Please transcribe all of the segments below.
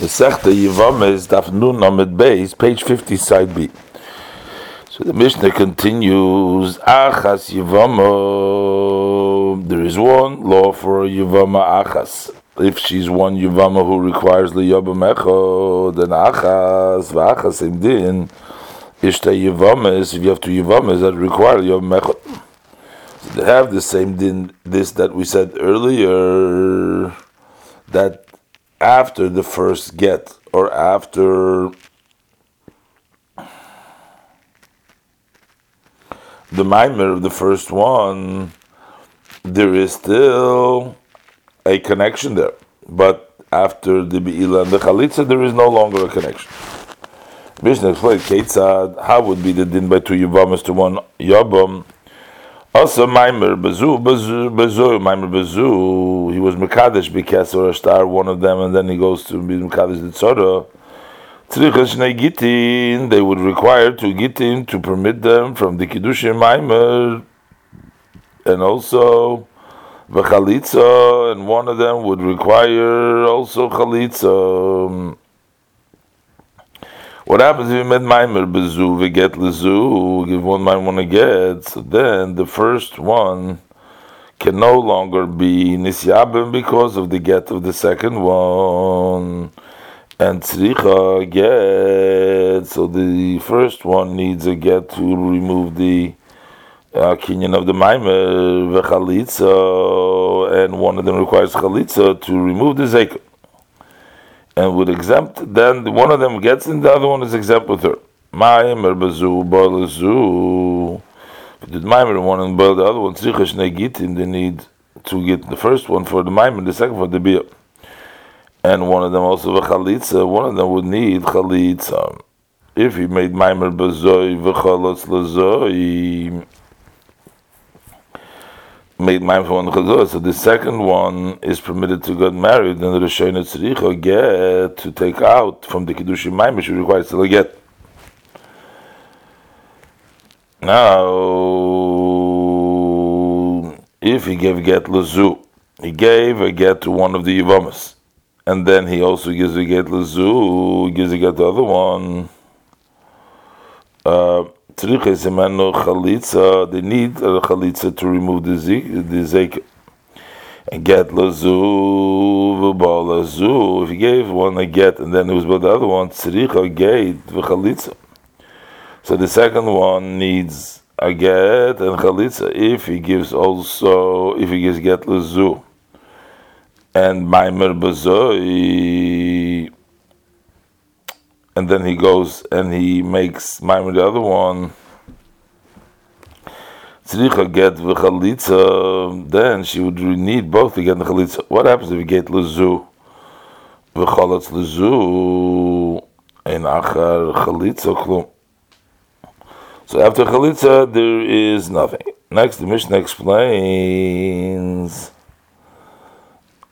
The Sechta Yivam is Daf Nun Amid Beis, page 50, side B. So the Mishnah continues, Achas Yivama, there is one law for Yivama Achas. If she's one Yivama who requires the Echo, then Achas, V'achas Imdin, Ishta Yivamas, if you have two Yivamas that require Yabam Echo. So they have the same din, this that we said earlier, that after the first get or after the mimer of the first one, there is still a connection there. But after the Be'ila and the Chalitza, there is no longer a connection. Mishnah explained, Ketzad, how would be the din by two Yavamas to one Yabam? Also, Maimer Bezu, Bezu, Bezu, Maimer Bezu, he was Mekadesh Bikes or a star, one of them, and then he goes to be Mekadesh the Tzora. Tzrichas Gitin, they would require to Gitin to permit them from the Kiddushim Maimer, and also Vachalitza, and one of them would require also Chalitza. What happens if you met Maimer bezu we get lezu, give one Maimer one get, so then the first one can no longer be nisyabim because of the get of the second one. And tzricha get, so the first one needs a get to remove the uh, of the Maimer, v'chalitza, and one of them requires chalitza to remove the zekah and would exempt, then one of them gets in, the other one is exempt with her. Maimer bezu, balazu. If did Maimer one and boil the other one, tzricha shnei gitin, they need to get the first one for the Maimer, the second for the beer. And one of them also the chalitza, one of them would need chalitza. If he made Maimer bezoi v'chalatz lazoi, made mine for one chazor. So the second one is permitted to get married, and the Rishayna Tzricha get to take out from the Kiddushim Maim, she requires to get. Now, if he gave get lazu, he gave a get to one of the Yivamas, and then he also gives a get lazu, gives a get to the other one. Uh, they need a chalitza to remove the the zik and get lazu lazu. If he gave one a get and then it was about the other one, tzricha gate v'chalitza. So the second one needs a get and chalitza. If he gives also, if he gives get lazu and maimer bazoi and then he goes and he makes Maimon the other one. Tzricha get v'chalitza, then she would need both to get the chalitza. What happens if you get lezu? V'chalatz lezu, ein achar chalitza klum. So after chalitza, there is nothing. Next, the Mishnah explains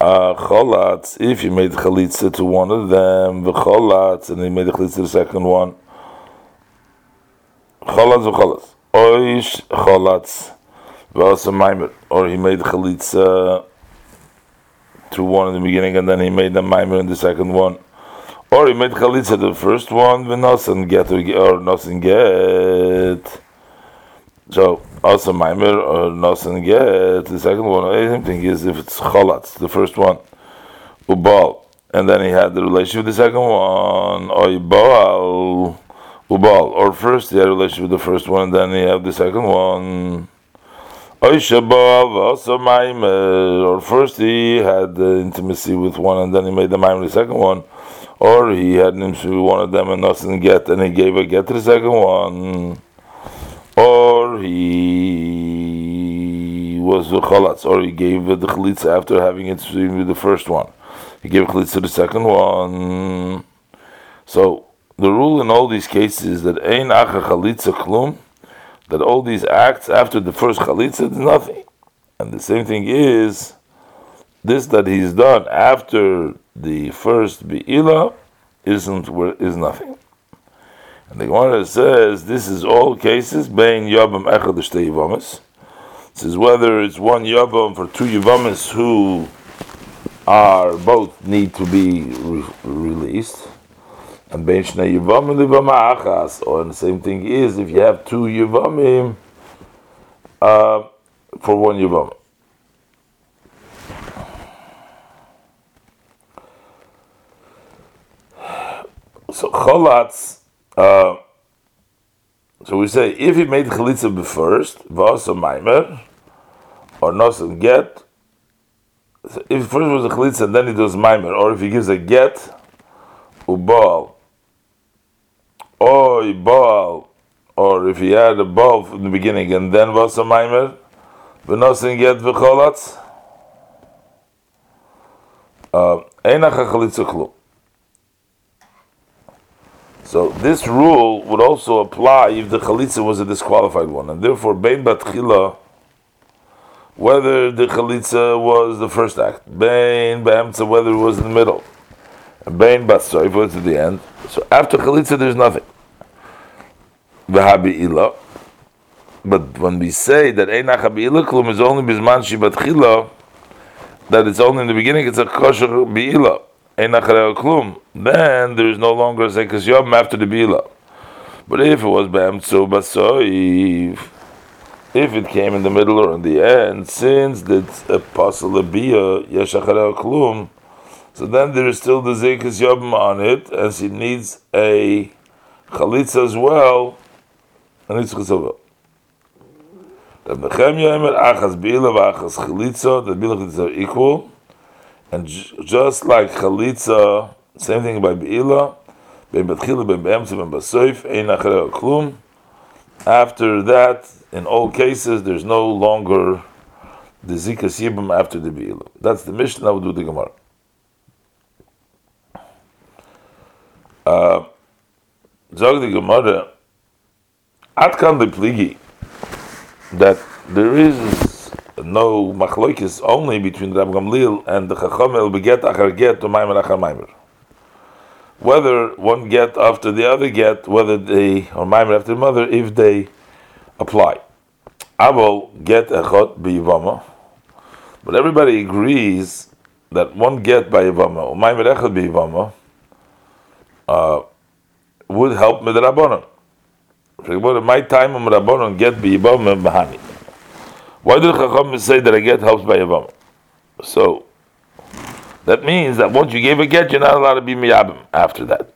cholatz, if you made chalitza to one of them, the cholatz, and he made chalitza to the second one, cholatz v'cholatz, oish cholatz, v'asa maimer, or he made chalitza to one in the beginning, and then he made the maimer in the second one, or he made chalitza the first one, v'nosan get, or nosan get, so also Maimer or uh, Nosan get the second one. The same thing is if it's Cholatz, the first one, Ubal, and then he had the relationship with the second one, or Ubal, or first he had a relationship with the first one, and then he had the second one. also Maimer, or first he had the intimacy with one, and then he made the Maimer the second one, or he had an intimacy with one of them and Nosan get, and he gave a get to the second one or he was the chalatz, or he gave the chalitza after having it with the first one. He gave chalitza to the second one. So the rule in all these cases is that ein acha chalitza klum, that all these acts after the first chalitza is nothing, and the same thing is this that he's done after the first beila isn't is nothing. And the Gemara says this is all cases bein yavam echad yivamis. This is whether it's one yavam for two yivamis who are both need to be re- released. And ben shnei yivamim livama achas. Or the same thing is if you have two yivamim uh, for one yivam. So cholatz. Uh, so we say if he made chalitza first, vasa maimer, or nosen get. So if first was a chalitza and then he does maimer, or if he gives a get, ubal, or baal, or if he had a ball from the beginning and then vasa maimer, v'nosen get v'cholatz. Uh, Einach chalitza klum. So this rule would also apply if the chalitza was a disqualified one, and therefore bein batchila, whether the chalitza was the first act, bein b'emtza, whether it was in the middle, and bein batzoif was at the end. So after chalitza, there's nothing. V'habi ila. But when we say that einach habi ila klum is only bisman shi batchila, that it's only in the beginning, it's a kosher bi'ila then there is no longer Zekas Yom after the Bila. But if it was Bamtsu Basoif, if it came in the middle or in the end, since it's a Pasal Abiyah, Yeshachar Klum, so then there is still the Zekas Yom on it, and she needs a Chalitza as well, and it's Chesavah. The Nechemia Emer Achas Bila Achas Chalitza, the Bila Chalitza are equal, and just like chalitza, same thing by beila, ben betchila, ben beemtza, ben basoif, ein klum. After that, in all cases, there's no longer the zikas yibam after the beila. That's the Mishnah. I will do the gemara. Uh, Zog the Gemara, Atkan the pligi, that there is no machloikis only between Rab Gamliel and the Chachamel beget achar get to Maimer achar Maimer. Whether one get after the other get, whether they or Maimer after the mother, if they apply. Avol get echot biyivama, but everybody agrees that one get by Yivama or Maimer echot biyivama uh, would help with the Rabbanon. My time of Rabbanon get biyivama bahani. Why did Chacham say that a get helps by Yavam? So that means that once you gave a get, you're not allowed to be miyabim after that.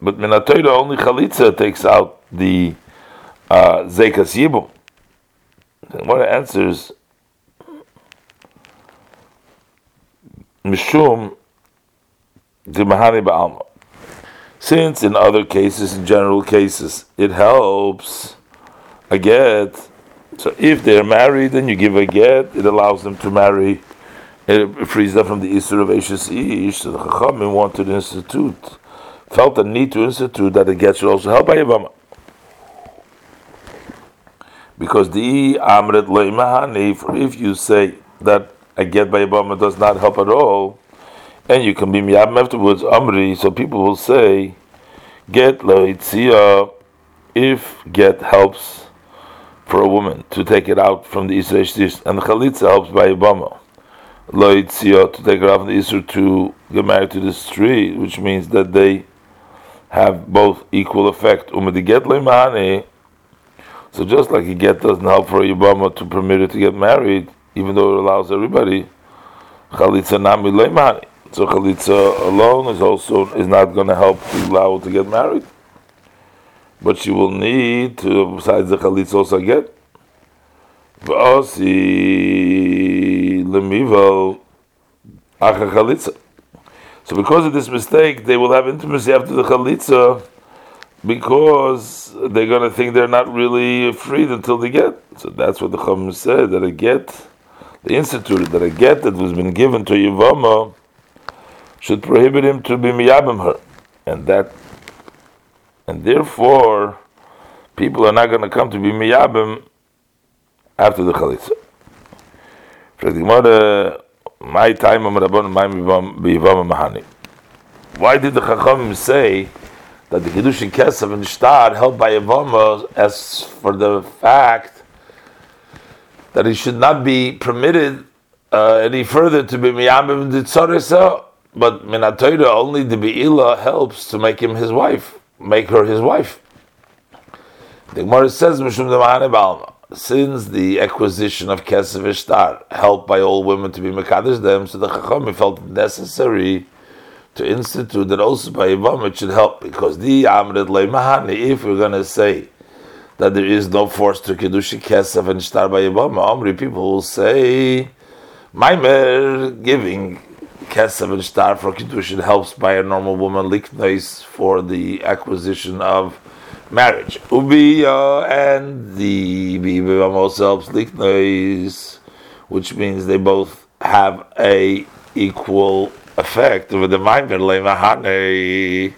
But minatoida only chalitza takes out the uh, zekas yibum. What it answers mishum the mahani ba'alma. Since in other cases, in general cases, it helps a get so if they're married and you give a get, it allows them to marry. It frees them from the Isra of Ashes Ish. So the Chachamim wanted to institute, felt the need to institute that the get should also help by Yavama. Because the Amrit Leimahani, for if you say that a get by Yavama does not help at all, and you can be Miyabim afterwards, Amri, so people will say, get Loitzia, if get helps for a woman to take it out from the Isra and the Chalitza helps by Yavama. Loitzia to take it out from the Isra to get married to this tree, which means that they have both equal effect. So just like a get doesn't help for Yavama to permit her to get married, even though it allows everybody, Chalitza nami leimani. So Chalitza alone is also is not going to help to allow her to get married but she will need to, besides the chalitz, also get. V'osi lemivel. So because of this mistake, they will have intimacy after the chalitza because they're going to think they're not really freed until they get. So that's what the Chum said, that a get, they instituted that a get that was been given to Yavama should prohibit him to be miyabim her. And that and therefore people are not going to come to be miyabim after the chalitza. My time. Why did the Chachamim say that the Kiddushin Kesef and Shtar held by Yavama as for the fact that it should not be permitted uh, any further to be miyamim ditzorisa, but minatoida only the beila helps to make him his wife, make her his wife. The Gemara says. Since the acquisition of Kesef Ishtar helped by all women to be Mekadesh them, so the Chachamim felt necessary to institute that also by Yivam it should help, because the Amrit Mahani, if we're going to say that there is no force to Kiddushi Kesef and Ishtar by Yivam, Amri people will say, Maimer giving Kesef and Shtar for Kiddushin helps by a normal woman liknois for the acquisition of marriage. Ubiya and the Bibam also helps liknois, which means they both have a equal effect over the Maimer Lemahane.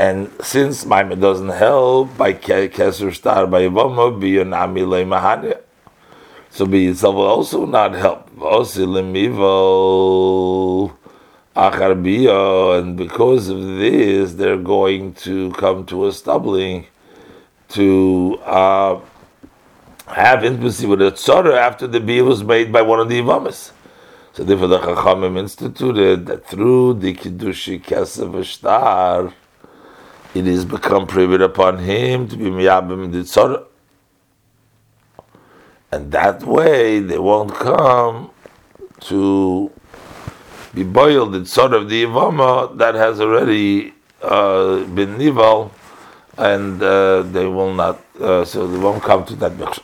And since Maimer doesn't help by Kesef Shtar by Yavama, Biyanami Lemahane. So be itself will also not help. And because of this, they're going to come to a stumbling to uh, have intimacy with a tzara after the bia was made by one of the imamis. So therefore, the Chachamim instituted that through the kiddushi kesef shtar, it is become prohibited upon him to be miyabim the tzara and that way they won't come to be boiled in sort of the Ivama that has already uh, been nival, and uh, they will not, uh, so they won't come to that.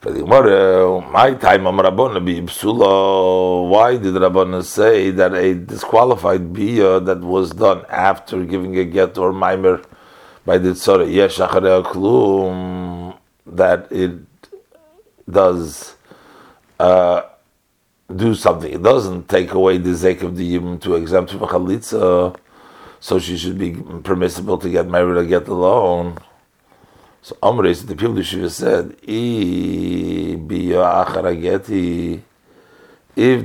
For the Gemara, my time Am Rabbana be psula. Why did Rabbana say that a disqualified bia that was done after giving a get or mimer by the tzara yesh klum that it does uh, do something. It doesn't take away the zek of the yibum to exempt from chalitza, so she should be permissible to get married or get loan. So Amres, the people Shiva said, if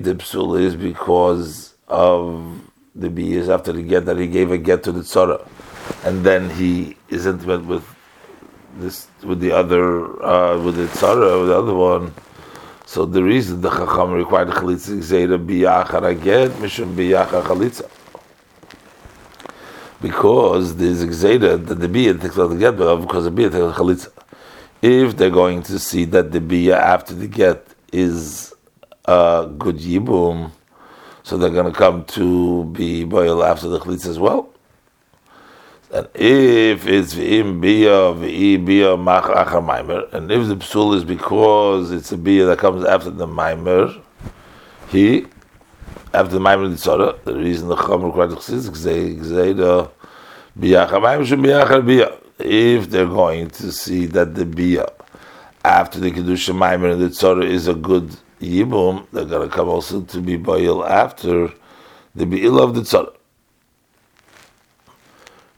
the psul is because of the biyas after the get that he gave a get to the tzara, and then he is intimate with this with the other uh, with the tzara with the other one. So the reason the chacham required chalitza gzeira biyachar again mishum biyachar chalitza because there's a that the biyah takes out the get because the biyah takes chalitza. If they're going to see that the biyah after the get is a good yibum, so they're going to come to be boil after the chalitza as well that if it's v'im bia v'i bia mach achar maimer, and if the psul is because it's a bia that comes after the maimer, he after the maimer tzara, the reason the chum required to chsiz gzei the bia shum bia bia. If they're going to see that the bia after the kedusha maimer and the tzara is a good yibum, they're going to come also to be boil after the bi'il of the tzara.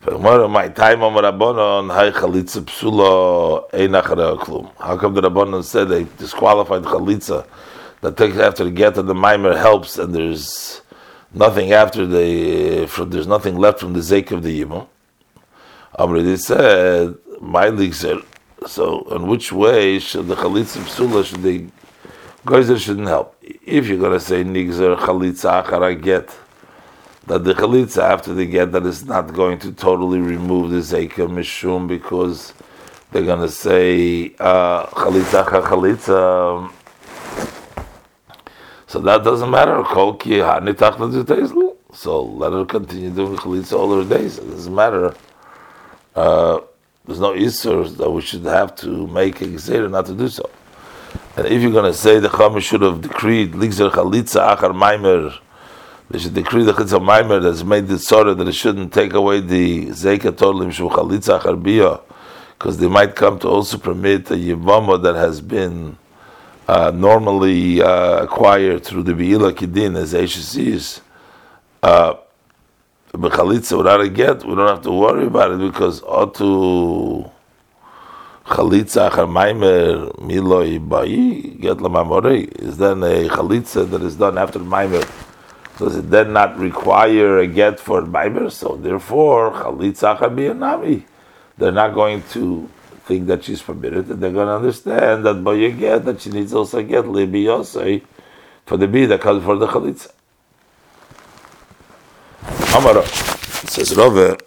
How come the Rabbanon said they disqualified chalitza that takes after the get of the mimer helps and there's nothing after the from, there's nothing left from the zek of the yibum. They said my said so in which way should the chalitza psula should they guys shouldn't help if you're going to say nigzer chalitza achara get that the chalitza after they get that is not going to totally remove the zeka mishum because they're going to say uh, chalitza uh, chalitza. So that doesn't matter. So let her continue doing chalitza all her days. It doesn't matter. Uh, there's no isur that we should have to make a gzeira not to do so. And if you're going to say the Chama should have decreed ligzer chalitza achar maimer they should decree the Chitza Maimer that's made the Tzora that it shouldn't take away the Zeka Tolim Shuchalitza Charbiyah, because they might come to also permit a Yivama that has been uh, normally uh, acquired through the Be'ila Kidin, as sees. Uh, Bechalitza, without a get, we don't have to worry about it because Otu Chalitza Maimer Miloi Bai, get la Mamorei, is then a Chalitza that is done after Maimer does it then not require a get for Biber? So therefore, Chalitza Nami, they're not going to think that she's permitted, and they're going to understand that by your get that she needs also get libi yosei for the bee that comes for the chalitza. Amara says Rove.